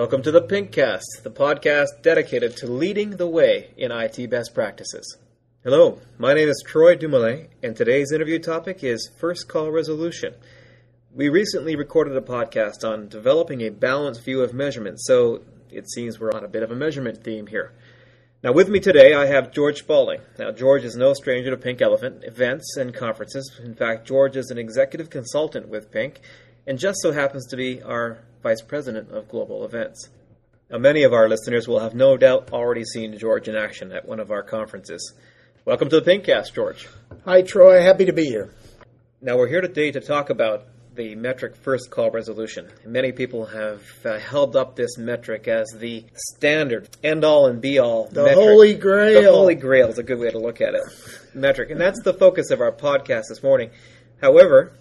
Welcome to the Pinkcast, the podcast dedicated to leading the way in IT best practices. Hello, my name is Troy Dumoulin, and today's interview topic is first call resolution. We recently recorded a podcast on developing a balanced view of measurement, so it seems we're on a bit of a measurement theme here. Now, with me today, I have George Spalding. Now, George is no stranger to Pink Elephant events and conferences. In fact, George is an executive consultant with Pink and just so happens to be our vice president of global events. Now, many of our listeners will have no doubt already seen George in action at one of our conferences. Welcome to the Pinkcast, George. Hi, Troy. Happy to be here. Now, we're here today to talk about the metric first call resolution. Many people have uh, held up this metric as the standard, end all and be all. The metric. holy grail. The holy grail is a good way to look at it. metric. And that's the focus of our podcast this morning. However,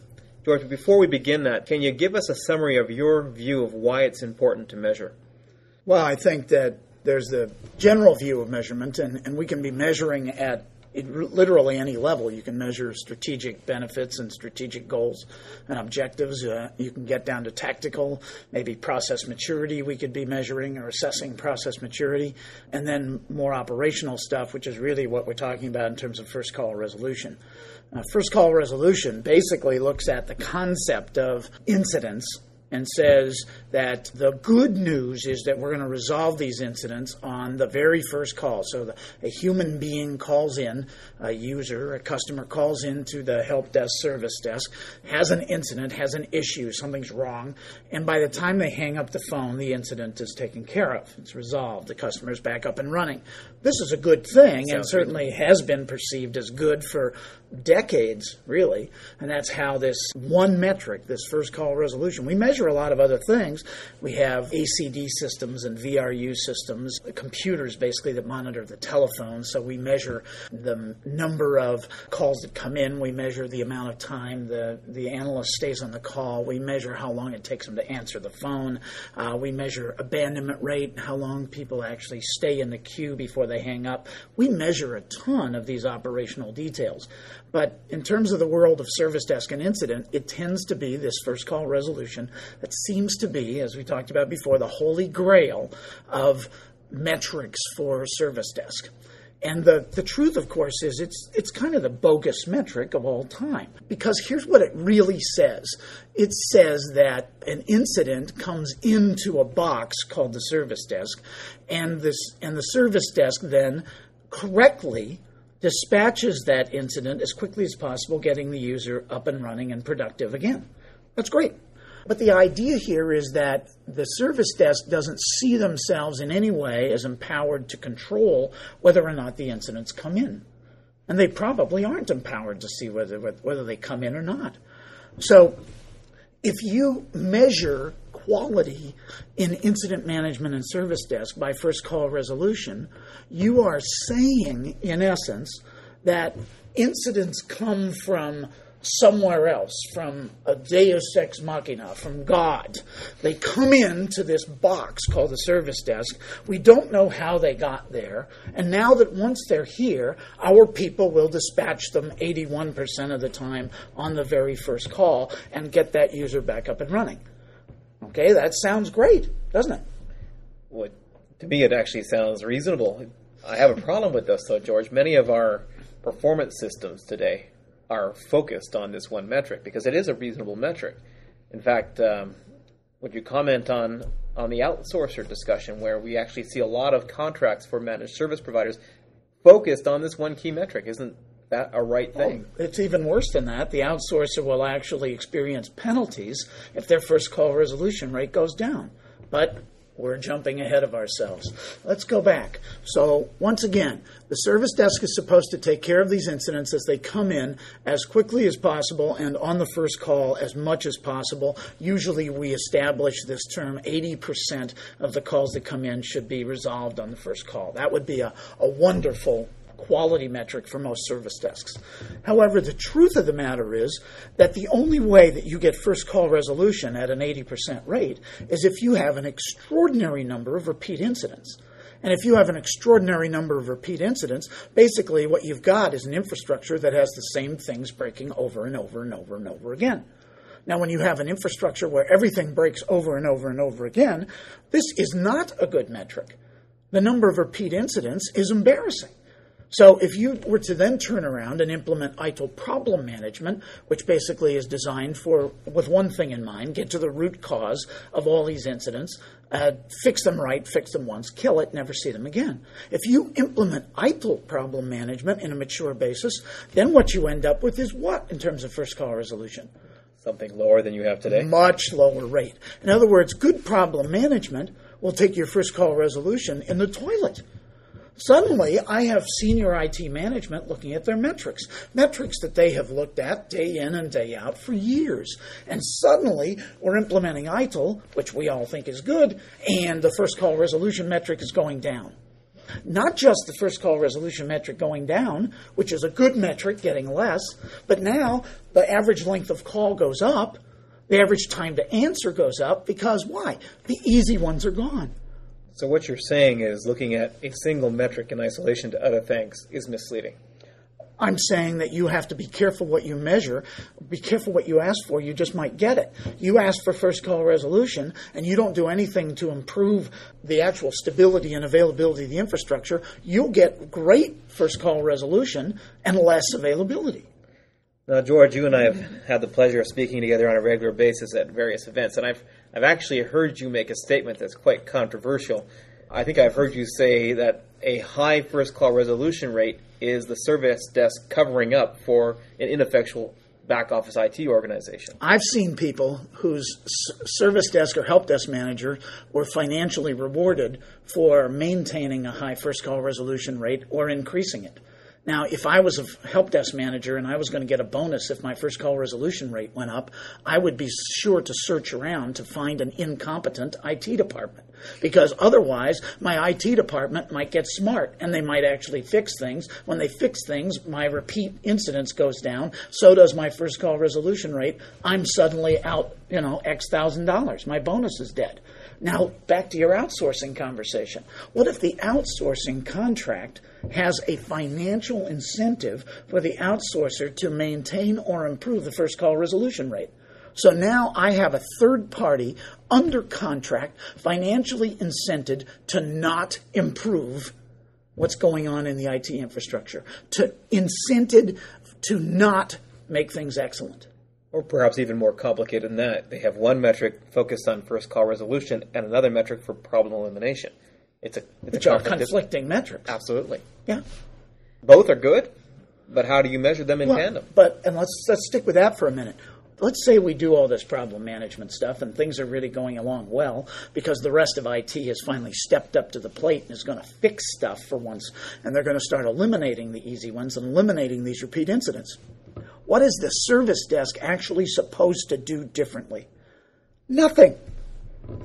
George, before we begin that, can you give us a summary of your view of why it's important to measure? Well, I think that there's the general view of measurement, and, and we can be measuring at literally any level. You can measure strategic benefits and strategic goals and objectives. Uh, you can get down to tactical, maybe process maturity, we could be measuring or assessing process maturity, and then more operational stuff, which is really what we're talking about in terms of first call resolution. Uh, first call resolution basically looks at the concept of incidents and says that the good news is that we're going to resolve these incidents on the very first call. So the, a human being calls in, a user, a customer calls into the help desk service desk, has an incident, has an issue, something's wrong, and by the time they hang up the phone, the incident is taken care of. It's resolved. The customer's back up and running. This is a good thing Sounds and certainly good. has been perceived as good for decades, really. And that's how this one metric, this first call resolution, we measure a lot of other things. We have ACD systems and VRU systems, computers basically that monitor the telephone. So we measure the number of calls that come in. We measure the amount of time the, the analyst stays on the call. We measure how long it takes them to answer the phone. Uh, we measure abandonment rate, how long people actually stay in the queue before they hang up. We measure a ton of these operational details. But in terms of the world of service desk and incident, it tends to be this first call resolution that seems to be, as we talked about before, the holy grail of metrics for service desk. And the, the truth, of course, is it's, it's kind of the bogus metric of all time. Because here's what it really says it says that an incident comes into a box called the service desk, and, this, and the service desk then correctly dispatches that incident as quickly as possible, getting the user up and running and productive again. That's great. But the idea here is that the service desk doesn't see themselves in any way as empowered to control whether or not the incidents come in. And they probably aren't empowered to see whether, whether they come in or not. So if you measure quality in incident management and service desk by first call resolution, you are saying, in essence, that incidents come from somewhere else, from a deus ex machina, from God. They come into this box called the service desk. We don't know how they got there. And now that once they're here, our people will dispatch them 81% of the time on the very first call and get that user back up and running. Okay, that sounds great, doesn't it? To me, it actually sounds reasonable. I have a problem with this, though, George. Many of our performance systems today are focused on this one metric because it is a reasonable metric. In fact, um, would you comment on on the outsourcer discussion where we actually see a lot of contracts for managed service providers focused on this one key metric? Isn't that a right thing? Oh, it's even worse than that. The outsourcer will actually experience penalties if their first call resolution rate goes down. But we're jumping ahead of ourselves. Let's go back. So, once again, the service desk is supposed to take care of these incidents as they come in as quickly as possible and on the first call as much as possible. Usually, we establish this term 80% of the calls that come in should be resolved on the first call. That would be a, a wonderful quality metric for most service desks. However, the truth of the matter is that the only way that you get first call resolution at an 80% rate is if you have an extraordinary number of repeat incidents. And if you have an extraordinary number of repeat incidents, basically what you've got is an infrastructure that has the same things breaking over and over and over and over again. Now, when you have an infrastructure where everything breaks over and over and over again, this is not a good metric. The number of repeat incidents is embarrassing. So if you were to then turn around and implement ITIL problem management, which basically is designed for, with one thing in mind, get to the root cause of all these incidents, uh, fix them right, fix them once, kill it, never see them again. If you implement ITIL problem management in a mature basis, then what you end up with is what in terms of first call resolution? Something lower than you have today? Much lower rate. In other words, good problem management will take your first call resolution in the toilet. Suddenly, I have senior IT management looking at their metrics, metrics that they have looked at day in and day out for years. And suddenly, we're implementing ITIL, which we all think is good, and the first call resolution metric is going down. Not just the first call resolution metric going down, which is a good metric, getting less, but now the average length of call goes up, the average time to answer goes up because why? The easy ones are gone. So what you're saying is looking at a single metric in isolation to other things is misleading. I'm saying that you have to be careful what you measure, be careful what you ask for, you just might get it. You ask for first call resolution and you don't do anything to improve the actual stability and availability of the infrastructure, you'll get great first call resolution and less availability. Now, George, you and I have had the pleasure of speaking together on a regular basis at various events, and I've I've actually heard you make a statement that's quite controversial. I think I've heard you say that a high first call resolution rate is the service desk covering up for an ineffectual back office IT organization. I've seen people whose service desk or help desk manager were financially rewarded for maintaining a high first call resolution rate or increasing it. Now, if I was a help desk manager and I was going to get a bonus if my first call resolution rate went up, I would be sure to search around to find an incompetent IT department. Because otherwise, my IT department might get smart and they might actually fix things. When they fix things, my repeat incidence goes down. So does my first call resolution rate. I'm suddenly out, you know, X thousand dollars. My bonus is dead. Now, back to your outsourcing conversation. What if the outsourcing contract has a financial incentive for the outsourcer to maintain or improve the first call resolution rate? So now I have a third party under contract, financially incented to not improve what's going on in the IT infrastructure, to incented to not make things excellent. Or perhaps even more complicated than that. They have one metric focused on first call resolution and another metric for problem elimination. It's a it's Which a are conflict- conflicting metrics. Absolutely. Yeah. Both are good, but how do you measure them in Well, tandem? But and let's let's stick with that for a minute. Let's say we do all this problem management stuff and things are really going along well because the rest of IT has finally stepped up to the plate and is going to fix stuff for once and they're going to start eliminating the easy ones and eliminating these repeat incidents. What is the service desk actually supposed to do differently? Nothing.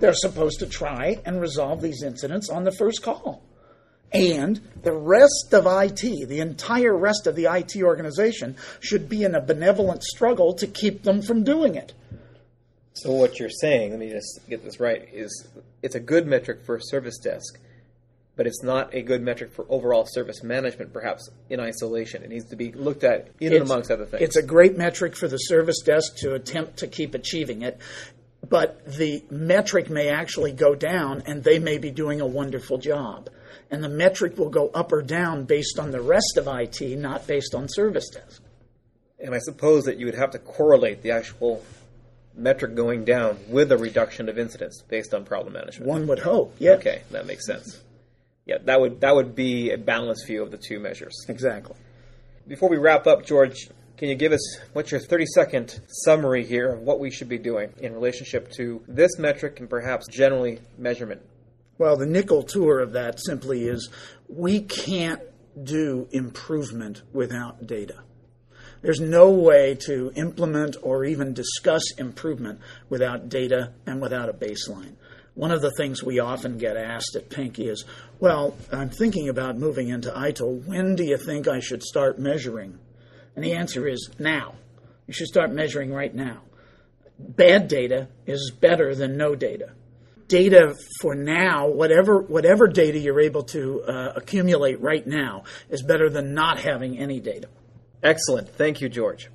They're supposed to try and resolve these incidents on the first call. And the rest of IT, the entire rest of the IT organization, should be in a benevolent struggle to keep them from doing it. So what you're saying, let me just get this right, is it's a good metric for a service desk, but it's not a good metric for overall service management, perhaps in isolation. It needs to be looked at in and It's- amongst other things. It's a great metric for the service desk to attempt to keep achieving it, but the metric may actually go down and they may be doing a wonderful job. And the metric will go up or down based on the rest of IT, not based on service desk. and I suppose that you would have to correlate the actual metric going down with a reduction of incidents based on problem management. One would hope. Yeah. Okay, that makes sense. Yeah, that would that would be a balanced view of the two measures. Exactly. Before we wrap up, George, can you give us what's your 30 second summary here of what we should be doing in relationship to this metric and perhaps generally measurement? Well, the nickel tour of that simply is we can't do improvement without data. There's no way to implement or even discuss improvement without data and without a baseline. One of the things we often get asked at Pinky is, well, I'm thinking about moving into ITIL. When do you think I should start measuring? And the answer is now. You should start measuring right now. Bad data is better than no data data for now, whatever whatever data you're able to uh, accumulate right now, is better than not having any data. Excellent. Thank you, George.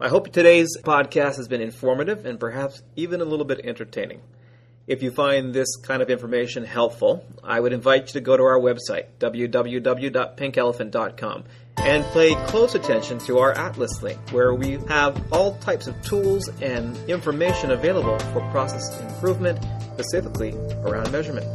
I hope today's podcast has been informative and perhaps even a little bit entertaining. If you find this kind of information helpful, I would invite you to go to our website, www.pinkelephant.com, and pay close attention to our Atlas link, where we have all types of tools and information available for process improvement, specifically around measurement.